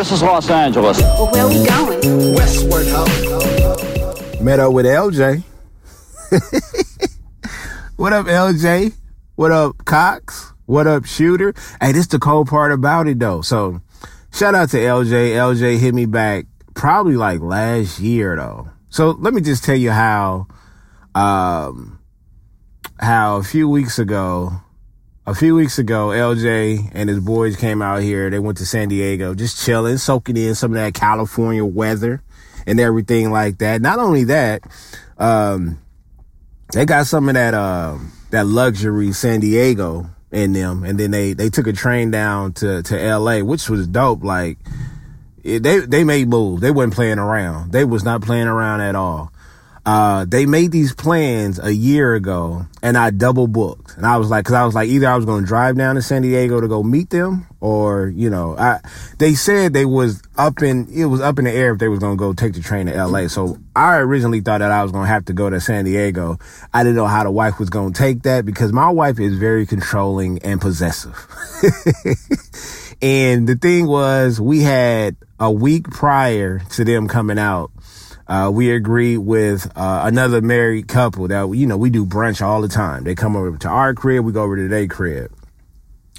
This is Los Angeles. Well, where are we going? Westward, ho. Met up with LJ. what up, LJ? What up, Cox? What up, Shooter? Hey, this the cold part about it though. So, shout out to LJ. LJ hit me back probably like last year though. So let me just tell you how, um, how a few weeks ago, a few weeks ago, LJ and his boys came out here. They went to San Diego, just chilling, soaking in some of that California weather and everything like that. Not only that, um, they got some of that, uh, that luxury San Diego in them. And then they, they took a train down to, to LA, which was dope. Like, it, they, they made moves. They wasn't playing around. They was not playing around at all uh, they made these plans a year ago and I double booked. And I was like, cause I was like, either I was going to drive down to San Diego to go meet them or, you know, I, they said they was up in, it was up in the air if they was going to go take the train to LA. So I originally thought that I was going to have to go to San Diego. I didn't know how the wife was going to take that because my wife is very controlling and possessive. and the thing was we had a week prior to them coming out uh, we agreed with uh, another married couple that you know we do brunch all the time. They come over to our crib, we go over to their crib.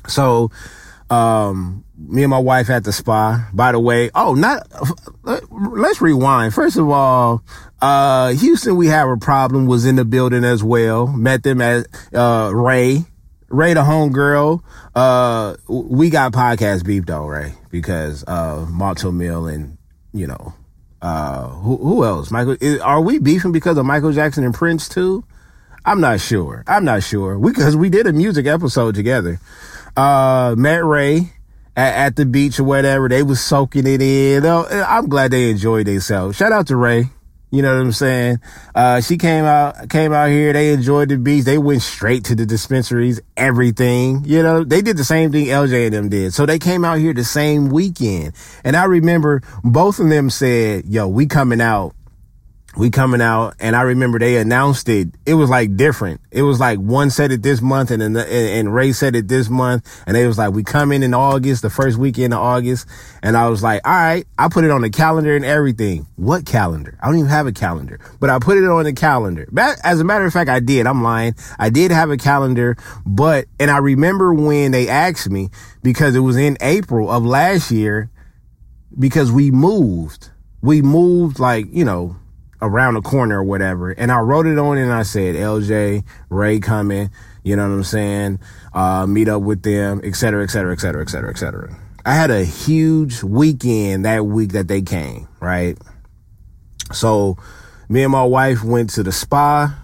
So, um, me and my wife at the spa. By the way, oh, not let's rewind. First of all, uh, Houston, we have a problem was in the building as well. Met them at uh, Ray. Ray, the homegirl. Uh, we got podcast beef though, Ray, because uh, Malto Mill and you know uh, who, who else? Michael, is, are we beefing because of Michael Jackson and Prince too? I'm not sure. I'm not sure. We, cause we did a music episode together. Uh, Matt Ray at, at the beach or whatever, they was soaking it in. I'm glad they enjoyed themselves. Shout out to Ray. You know what I'm saying? Uh, she came out, came out here. They enjoyed the beach. They went straight to the dispensaries, everything. You know, they did the same thing LJ and them did. So they came out here the same weekend. And I remember both of them said, yo, we coming out we coming out and I remember they announced it. It was like different. It was like one said it this month and then and Ray said it this month and they was like, we come in in August, the first weekend of August. And I was like, all right, I put it on the calendar and everything. What calendar? I don't even have a calendar, but I put it on the calendar. As a matter of fact, I did. I'm lying. I did have a calendar, but, and I remember when they asked me because it was in April of last year because we moved. We moved like, you know, around the corner or whatever. And I wrote it on and I said, LJ, Ray coming, you know what I'm saying? Uh, meet up with them, et cetera, et cetera, et cetera, et cetera, et cetera. I had a huge weekend that week that they came, right? So me and my wife went to the spa.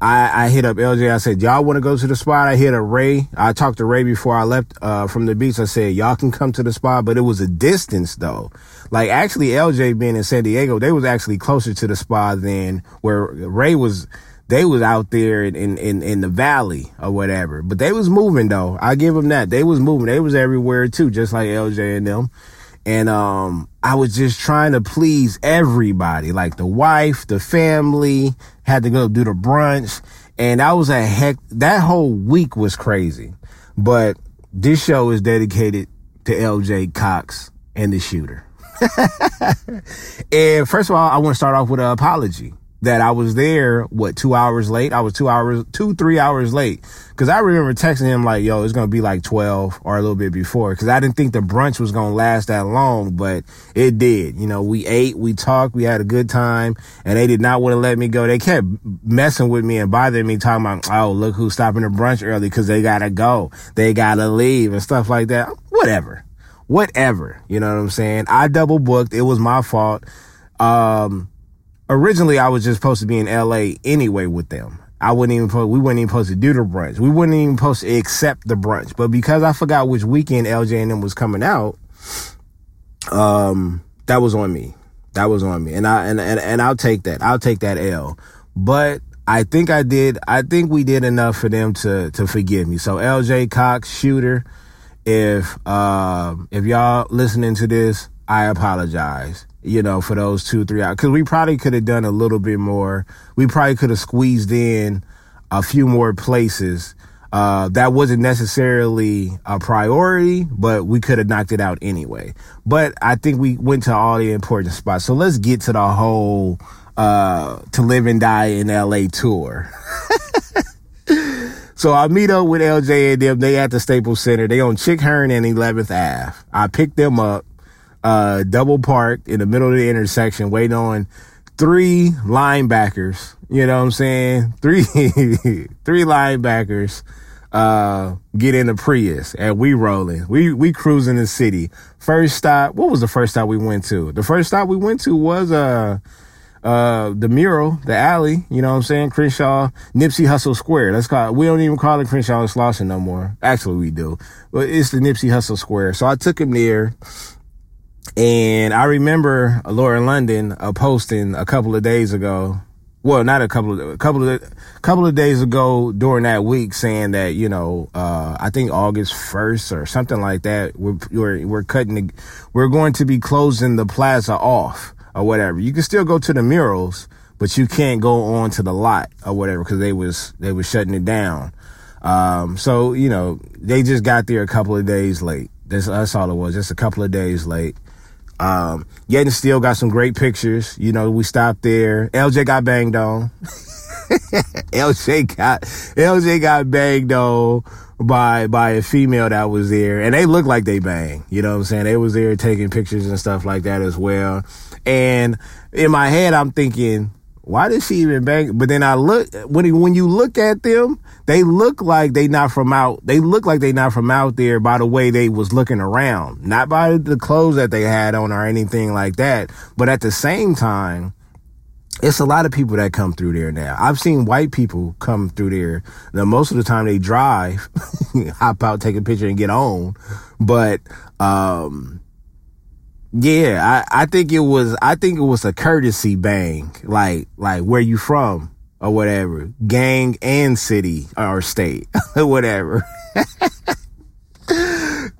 I, I hit up LJ. I said, y'all want to go to the spot? I hit a Ray. I talked to Ray before I left, uh, from the beach. I said, y'all can come to the spot, but it was a distance though. Like actually LJ being in San Diego, they was actually closer to the spot than where Ray was. They was out there in, in, in the valley or whatever, but they was moving though. I give them that. They was moving. They was everywhere too, just like LJ and them. And, um, I was just trying to please everybody, like the wife, the family, had to go do the brunch. And that was a heck, that whole week was crazy. But this show is dedicated to LJ Cox and the shooter. and first of all, I want to start off with an apology that I was there, what, two hours late? I was two hours, two, three hours late. Cause I remember texting him like, yo, it's going to be like 12 or a little bit before. Cause I didn't think the brunch was going to last that long, but it did. You know, we ate, we talked, we had a good time and they did not want to let me go. They kept messing with me and bothering me talking about, oh, look who's stopping the brunch early. Cause they got to go. They got to leave and stuff like that. Whatever whatever. You know what I'm saying? I double booked. It was my fault. Um, originally I was just supposed to be in LA anyway with them. I wouldn't even, we wouldn't even supposed to do the brunch. We wouldn't even supposed to accept the brunch. But because I forgot which weekend LJ and them was coming out, um, that was on me. That was on me. And I and, and and I'll take that. I'll take that L. But I think I did I think we did enough for them to to forgive me. So LJ Cox shooter, if uh if y'all listening to this, I apologize. You know, for those two, three hours. Cause we probably could have done a little bit more. We probably could have squeezed in a few more places uh, that wasn't necessarily a priority, but we could have knocked it out anyway. But I think we went to all the important spots. So let's get to the whole uh, to live and die in LA tour. so I meet up with LJ and them. They at the Staples Center. They on Chick Hearn and 11th Ave. I picked them up, uh, double parked in the middle of the intersection, waiting on three linebackers. You know what I'm saying? Three, three linebackers, uh, get in the Prius and we rolling. We, we cruising the city. First stop, what was the first stop we went to? The first stop we went to was, uh, uh, the mural, the alley, you know what I'm saying? Crenshaw, Nipsey Hussle Square. Let's call we don't even call it Crenshaw and Slauson no more. Actually, we do, but it's the Nipsey Hussle Square. So I took him there and I remember Lauren London uh, posting a couple of days ago. Well, not a couple of a couple of a couple of days ago during that week, saying that you know, uh, I think August first or something like that. We're we're, we're cutting. The, we're going to be closing the plaza off or whatever. You can still go to the murals, but you can't go on to the lot or whatever because they was they was shutting it down. Um, so you know, they just got there a couple of days late. That's, that's all it was, just a couple of days late. Um, and still got some great pictures. You know, we stopped there. LJ got banged on. LJ got, LJ got banged on by, by a female that was there and they looked like they banged. You know what I'm saying? They was there taking pictures and stuff like that as well. And in my head, I'm thinking, why did she even bang? But then I look when when you look at them, they look like they not from out. They look like they not from out there by the way they was looking around, not by the clothes that they had on or anything like that. But at the same time, it's a lot of people that come through there now. I've seen white people come through there. Now, most of the time they drive, hop out, take a picture, and get on. But um, yeah, I, I think it was I think it was a courtesy bang, like like where you from or whatever, gang and city or state or whatever. hey,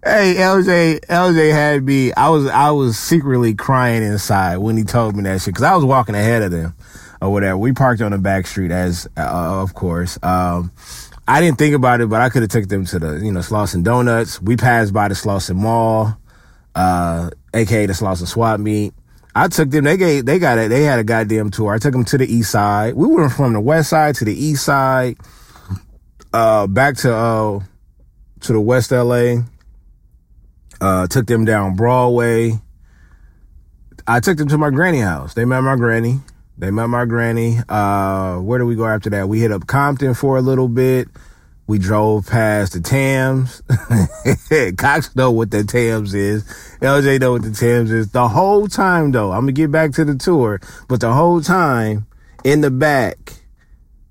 LJ, LJ had me. I was I was secretly crying inside when he told me that shit because I was walking ahead of them or whatever. We parked on the back street as uh, of course. Um, I didn't think about it, but I could have took them to the you know Slauson Donuts. We passed by the Slauson Mall uh, aka the Slauson Swap Meet. I took them. They gave. They got it. They had a goddamn tour. I took them to the east side. We went from the west side to the east side, uh, back to uh, to the West LA. Uh, took them down Broadway. I took them to my granny house. They met my granny. They met my granny. Uh, where do we go after that? We hit up Compton for a little bit. We drove past the Tams. Cox know what the Tams is. LJ know what the Tams is. The whole time though, I'm gonna get back to the tour, but the whole time in the back,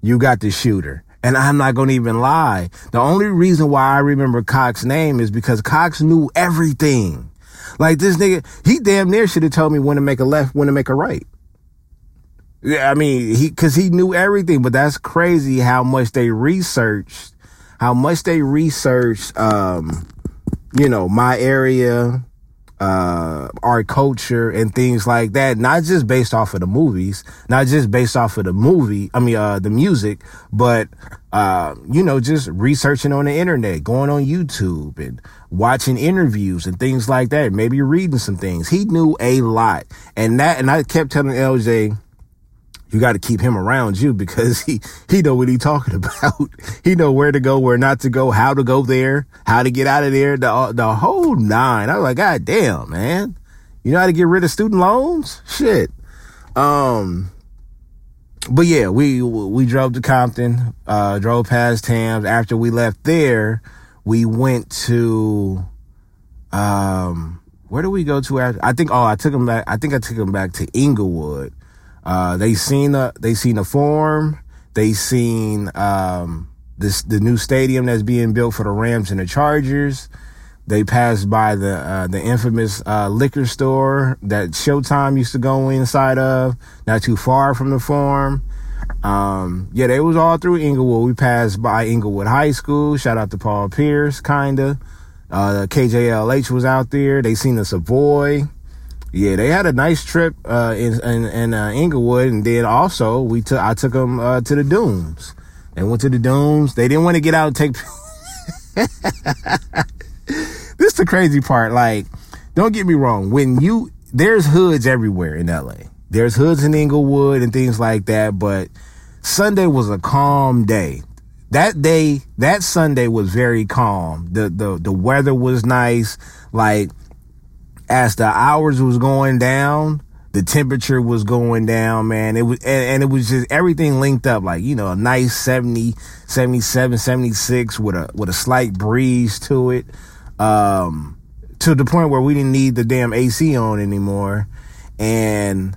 you got the shooter. And I'm not gonna even lie. The only reason why I remember Cox's name is because Cox knew everything. Like this nigga, he damn near should have told me when to make a left, when to make a right. Yeah, I mean, he, cause he knew everything, but that's crazy how much they researched how much they research, um, you know, my area, uh, our culture and things like that, not just based off of the movies, not just based off of the movie, I mean, uh, the music, but, uh, you know, just researching on the internet, going on YouTube and watching interviews and things like that, maybe reading some things. He knew a lot. And that, and I kept telling LJ, you got to keep him around you because he he know what he talking about. he know where to go, where not to go, how to go there, how to get out of there, the the whole nine. I was like, God damn, man. You know how to get rid of student loans? Shit. Um but yeah, we we drove to Compton, uh drove past Tams. After we left there, we went to um where do we go to after? I think oh, I took him back I think I took him back to Inglewood uh, they seen the they seen the Forum. They seen um, this the new stadium that's being built for the Rams and the Chargers. they passed by the uh, the infamous uh, liquor store that Showtime used to go inside of, not too far from the Forum. Um, yeah, they was all through Inglewood. We passed by Inglewood High School. Shout out to Paul Pierce, kinda. Uh, KJLH was out there. They seen the Savoy. Yeah, they had a nice trip uh, in in, in uh, Inglewood, and then also we took I took them uh, to the Dunes. They went to the Dunes. They didn't want to get out and take. this is the crazy part. Like, don't get me wrong. When you there's hoods everywhere in LA. There's hoods in Inglewood and things like that, but Sunday was a calm day. That day, that Sunday was very calm. The the the weather was nice. Like as the hours was going down, the temperature was going down, man. It was, and, and, it was just everything linked up, like, you know, a nice 70, 77, 76 with a, with a slight breeze to it. Um, to the point where we didn't need the damn AC on anymore. And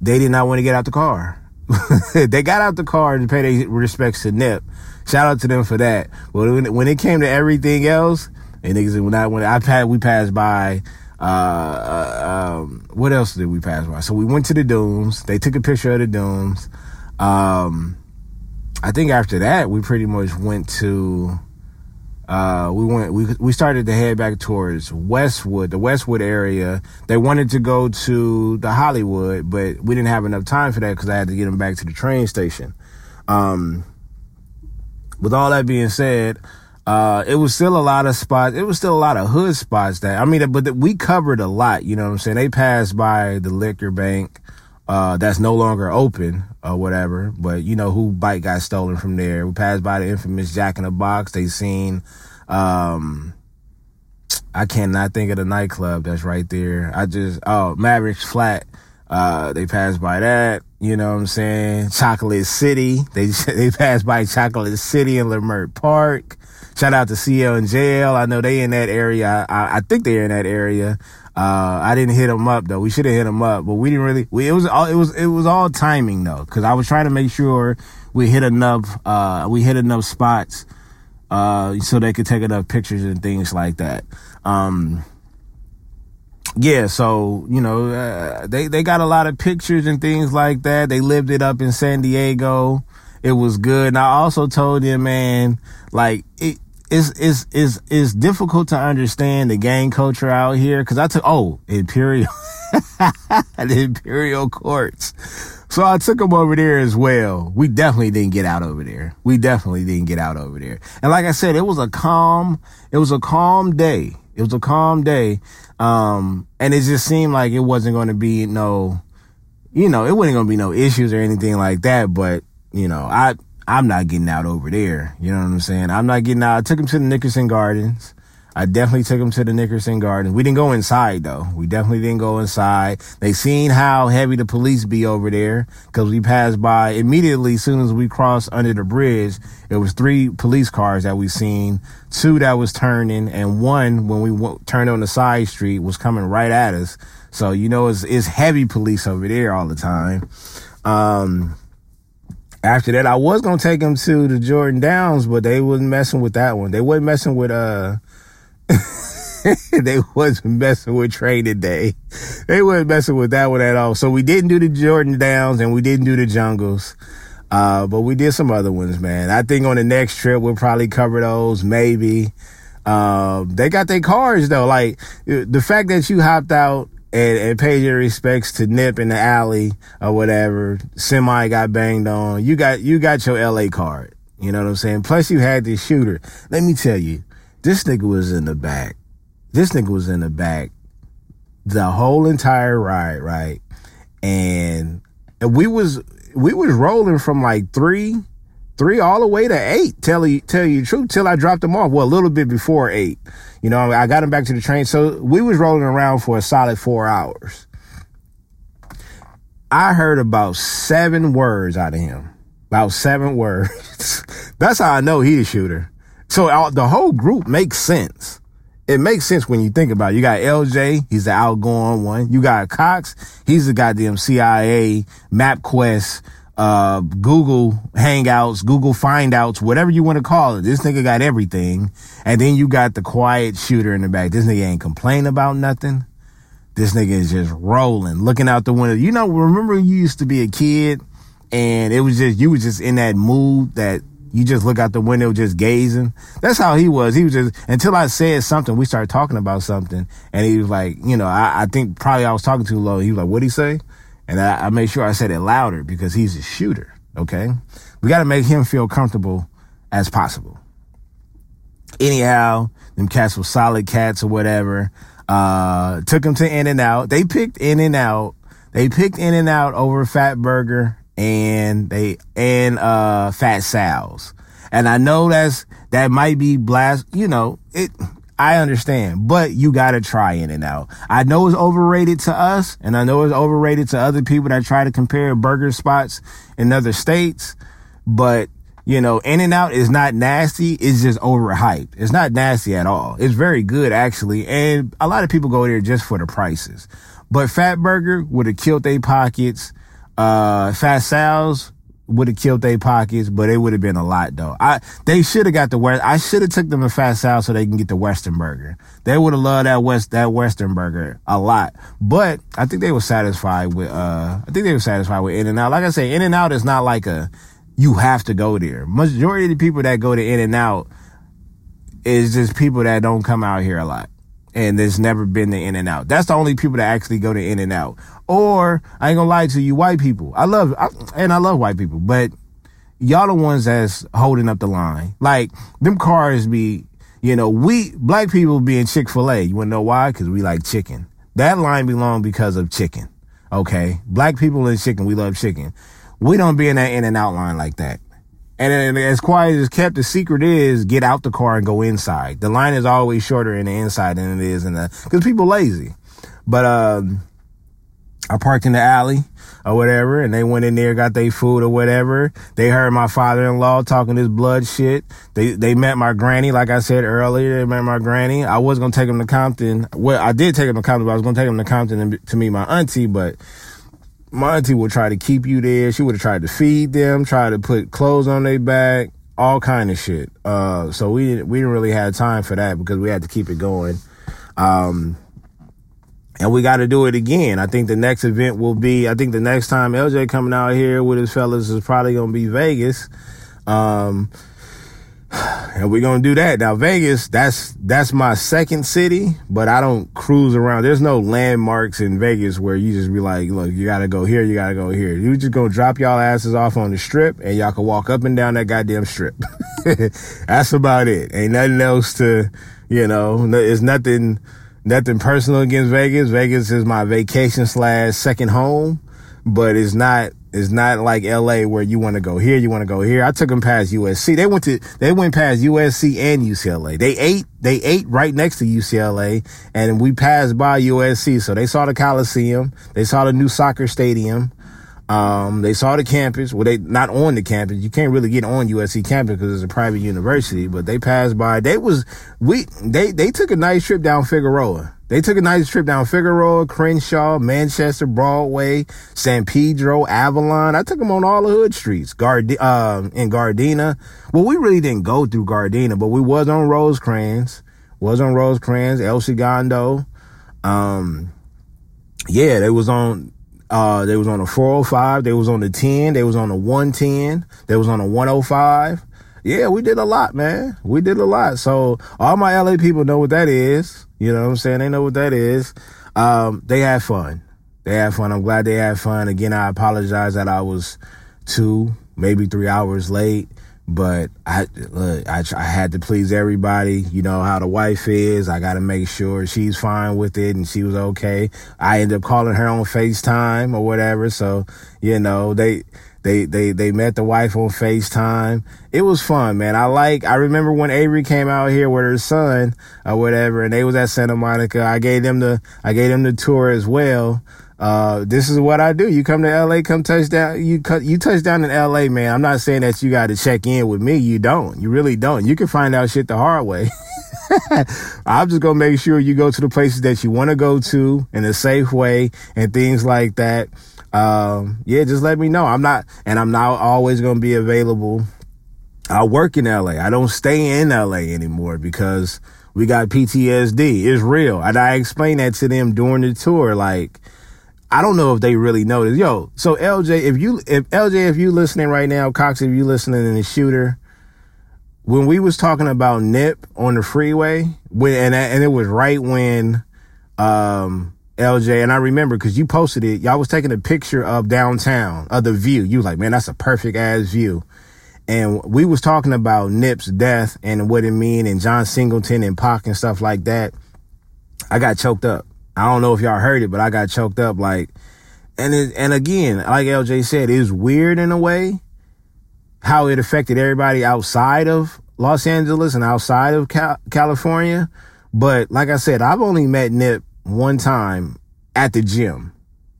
they did not want to get out the car. they got out the car to pay their respects to Nip. Shout out to them for that. But when, it came to everything else, and niggas, when I, when I passed, we passed by, uh, uh, um, what else did we pass by? So we went to the dunes. They took a picture of the dunes. Um, I think after that, we pretty much went to, uh, we went, we, we started to head back towards Westwood, the Westwood area. They wanted to go to the Hollywood, but we didn't have enough time for that because I had to get them back to the train station. Um, with all that being said, uh, it was still a lot of spots. It was still a lot of hood spots that, I mean, but we covered a lot, you know what I'm saying? They passed by the liquor bank, uh, that's no longer open or whatever, but you know who bike got stolen from there. We passed by the infamous Jack in the Box. They seen, um, I cannot think of the nightclub that's right there. I just, oh, Mavericks Flat. Uh, they passed by that. You know what I'm saying? Chocolate City. They, they passed by Chocolate City in Leimert Park. Shout out to CL and JL. I know they in that area. I, I think they're in that area. Uh, I didn't hit them up though. We should have hit them up, but we didn't really. We, it was all it was it was all timing though, because I was trying to make sure we hit enough. Uh, we hit enough spots uh, so they could take enough pictures and things like that. Um, yeah, so you know uh, they they got a lot of pictures and things like that. They lived it up in San Diego. It was good. And I also told them, man, like it, it's it's it's it's difficult to understand the gang culture out here because I took oh Imperial the Imperial Courts. So I took them over there as well. We definitely didn't get out over there. We definitely didn't get out over there. And like I said, it was a calm, it was a calm day. It was a calm day. Um, and it just seemed like it wasn't going to be no, you know, it wasn't going to be no issues or anything like that. But, you know, I, I'm not getting out over there. You know what I'm saying? I'm not getting out. I took him to the Nickerson Gardens. I definitely took him to the Nickerson Gardens. We didn't go inside though. We definitely didn't go inside. They seen how heavy the police be over there because we passed by immediately as soon as we crossed under the bridge. It was three police cars that we seen, two that was turning, and one when we w- turned on the side street was coming right at us. So you know it's it's heavy police over there all the time. Um, after that, I was gonna take him to the Jordan Downs, but they wasn't messing with that one. They wasn't messing with uh. they wasn't messing with training day. They wasn't messing with that one at all. So we didn't do the Jordan Downs and we didn't do the Jungles. Uh, but we did some other ones, man. I think on the next trip we'll probably cover those, maybe. Um, they got their cars though. Like the fact that you hopped out and, and paid your respects to Nip in the alley or whatever. Semi got banged on. You got you got your LA card. You know what I'm saying? Plus you had this shooter. Let me tell you, this nigga was in the back. This nigga was in the back the whole entire ride, right? And we was we was rolling from like three, three all the way to eight. Tell you tell you the truth, till I dropped them off. Well, a little bit before eight. You know, I got him back to the train. So we was rolling around for a solid four hours. I heard about seven words out of him. About seven words. That's how I know he's a shooter. So uh, the whole group makes sense. It makes sense when you think about it. You got LJ, he's the outgoing one. You got Cox, he's the goddamn CIA, MapQuest, uh, Google Hangouts, Google Findouts, whatever you want to call it. This nigga got everything. And then you got the quiet shooter in the back. This nigga ain't complain about nothing. This nigga is just rolling, looking out the window. You know, remember you used to be a kid and it was just, you was just in that mood that you just look out the window just gazing. That's how he was. He was just, until I said something, we started talking about something and he was like, you know, I, I think probably I was talking too low. He was like, what'd he say? And I, I made sure I said it louder because he's a shooter. Okay. We got to make him feel comfortable as possible. Anyhow, them cats were solid cats or whatever. Uh, took him to In and Out. They picked In and Out. They picked In and Out over Fat Burger and they and uh Fat Sal's. And I know that's that might be blast, you know, it I understand, but you gotta try In and Out. I know it's overrated to us, and I know it's overrated to other people that try to compare burger spots in other states, but you know, In and Out is not nasty. It's just overhyped. It's not nasty at all. It's very good actually. And a lot of people go there just for the prices. But Fat Burger would have killed their pockets. Uh, Fat Sal's would have killed their pockets, but it would have been a lot though. I, they should have got the West. I should have took them to Fat Sal so they can get the Western burger. They would have loved that West, that Western burger a lot. But I think they were satisfied with, uh, I think they were satisfied with In and Out. Like I say, In and Out is not like a, you have to go there. Majority of the people that go to In and Out is just people that don't come out here a lot. And there's never been the In and Out. That's the only people that actually go to In and Out. Or I ain't gonna lie to you, white people. I love, I, and I love white people, but y'all the ones that's holding up the line. Like them cars be, you know, we black people be in Chick Fil A. You wanna know why? Because we like chicken. That line belong because of chicken. Okay, black people in chicken, we love chicken. We don't be in that in and out line like that. And as quiet as kept, the secret is get out the car and go inside. The line is always shorter in the inside than it is in the, cause people lazy. But, um, I parked in the alley or whatever, and they went in there, got their food or whatever. They heard my father-in-law talking this blood shit. They they met my granny, like I said earlier. They met my granny. I was gonna take them to Compton. Well, I did take them to Compton, but I was gonna take them to Compton to meet my auntie, but my auntie would try to keep you there. She would have tried to feed them, try to put clothes on their back, all kind of shit. Uh, so we we didn't really have time for that because we had to keep it going. Um, and we got to do it again. I think the next event will be. I think the next time LJ coming out here with his fellas is probably gonna be Vegas. Um, and we're gonna do that now. Vegas, that's that's my second city, but I don't cruise around. There's no landmarks in Vegas where you just be like, look, you gotta go here, you gotta go here. You just gonna drop y'all asses off on the strip, and y'all can walk up and down that goddamn strip. that's about it. Ain't nothing else to, you know, it's nothing nothing personal against Vegas. Vegas is my vacation slash second home, but it's not it's not like LA where you want to go here, you want to go here. I took them past USC. They went to they went past USC and UCLA. They ate they ate right next to UCLA, and we passed by USC. So they saw the Coliseum, they saw the new soccer stadium. Um, they saw the campus. Well, they not on the campus. You can't really get on USC campus because it's a private university. But they passed by. They was we they they took a nice trip down Figueroa. They took a nice trip down Figueroa, Crenshaw, Manchester, Broadway, San Pedro, Avalon. I took them on all the hood streets, Gard uh, in Gardena. Well, we really didn't go through Gardena, but we was on Rosecrans, was on Rosecrans, El Segundo. Um, yeah, they was on uh, they was on the 405. They was on the 10. They was on the 110. They was on the 105. Yeah, we did a lot, man. We did a lot. So all my LA people know what that is. You know what I'm saying? They know what that is. Um, they had fun. They had fun. I'm glad they had fun. Again, I apologize that I was two, maybe three hours late. But I look, I, I had to please everybody. You know how the wife is. I got to make sure she's fine with it and she was okay. I ended up calling her on FaceTime or whatever. So, you know, they, they, they, they met the wife on FaceTime. It was fun, man. I like, I remember when Avery came out here with her son or whatever and they was at Santa Monica. I gave them the, I gave them the tour as well. Uh, this is what I do. You come to LA, come touch down. You cut, you touch down in LA, man. I'm not saying that you got to check in with me. You don't. You really don't. You can find out shit the hard way. I'm just gonna make sure you go to the places that you want to go to in a safe way and things like that. Um, yeah, just let me know. I'm not, and I'm not always going to be available. I work in LA. I don't stay in LA anymore because we got PTSD. It's real. And I explained that to them during the tour. Like, I don't know if they really noticed. Yo, so LJ, if you, if LJ, if you listening right now, Cox, if you listening in the shooter, when we was talking about Nip on the freeway, when, and, and it was right when, um, LJ, and I remember because you posted it, y'all was taking a picture of downtown, of the view. You like, man, that's a perfect ass view. And we was talking about Nip's death and what it mean and John Singleton and Pac and stuff like that. I got choked up. I don't know if y'all heard it, but I got choked up like, and it, and again, like LJ said, it's weird in a way how it affected everybody outside of Los Angeles and outside of Cal- California. But like I said, I've only met Nip one time at the gym.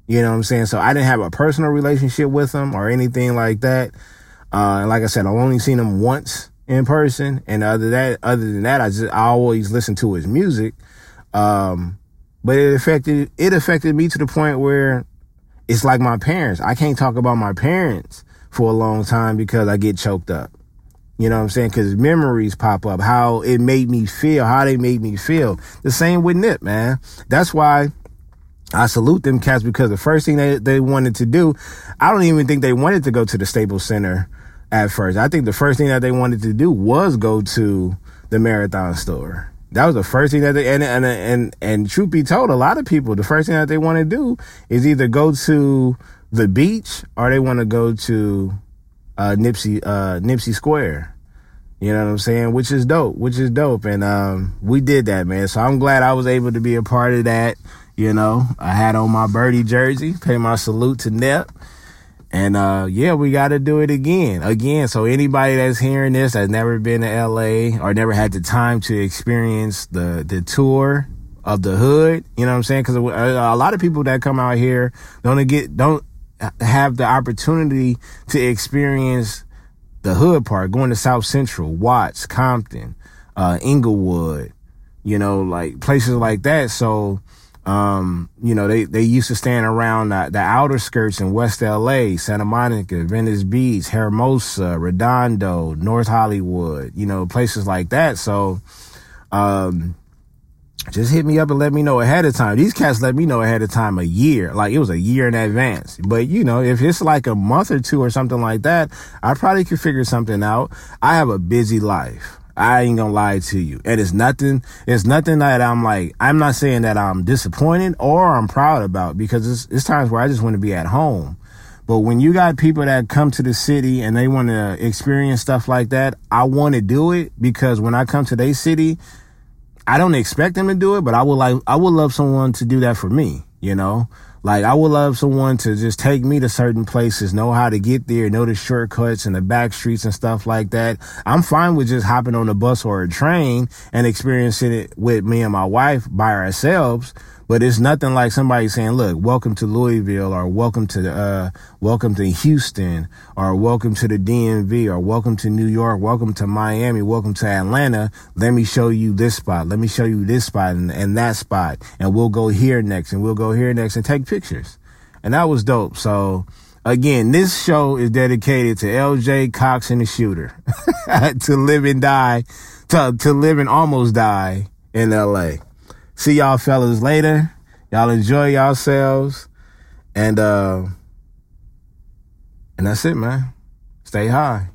You know what I'm saying? So I didn't have a personal relationship with him or anything like that. Uh, and like I said, I've only seen him once in person. And other that, other than that, I just, I always listen to his music. Um, but it affected, it affected me to the point where it's like my parents. I can't talk about my parents for a long time because I get choked up. You know what I'm saying? Cause memories pop up, how it made me feel, how they made me feel. The same with Nip, man. That's why I salute them cats because the first thing they, they wanted to do, I don't even think they wanted to go to the Staples Center at first. I think the first thing that they wanted to do was go to the marathon store. That was the first thing that they and and and and truth be told, a lot of people the first thing that they want to do is either go to the beach or they want to go to uh, Nipsey uh, Nipsey Square. You know what I'm saying? Which is dope. Which is dope, and um, we did that, man. So I'm glad I was able to be a part of that. You know, I had on my birdie jersey, pay my salute to Nip. And uh, yeah, we got to do it again, again. So anybody that's hearing this that's never been to LA or never had the time to experience the the tour of the hood, you know what I'm saying? Because a, a lot of people that come out here don't get don't have the opportunity to experience the hood part, going to South Central, Watts, Compton, uh, Inglewood, you know, like places like that. So um, you know, they, they used to stand around the, the outer skirts in West LA, Santa Monica, Venice Beach, Hermosa, Redondo, North Hollywood, you know, places like that. So, um, just hit me up and let me know ahead of time. These cats let me know ahead of time a year. Like it was a year in advance. But you know, if it's like a month or two or something like that, I probably could figure something out. I have a busy life. I ain't gonna lie to you. And it's nothing, it's nothing that I'm like, I'm not saying that I'm disappointed or I'm proud about because it's, it's times where I just want to be at home. But when you got people that come to the city and they want to experience stuff like that, I want to do it because when I come to their city, I don't expect them to do it, but I would like, I would love someone to do that for me, you know? Like I would love someone to just take me to certain places, know how to get there, know the shortcuts and the back streets and stuff like that. I'm fine with just hopping on a bus or a train and experiencing it with me and my wife by ourselves. But it's nothing like somebody saying, look, welcome to Louisville or welcome to, uh, welcome to Houston or welcome to the DMV or welcome to New York, welcome to Miami, welcome to Atlanta. Let me show you this spot. Let me show you this spot and, and that spot. And we'll go here next and we'll go here next and take pictures. And that was dope. So, again, this show is dedicated to LJ Cox and the shooter to live and die, to, to live and almost die in LA. See y'all fellas later. Y'all enjoy yourselves. And uh and that's it, man. Stay high.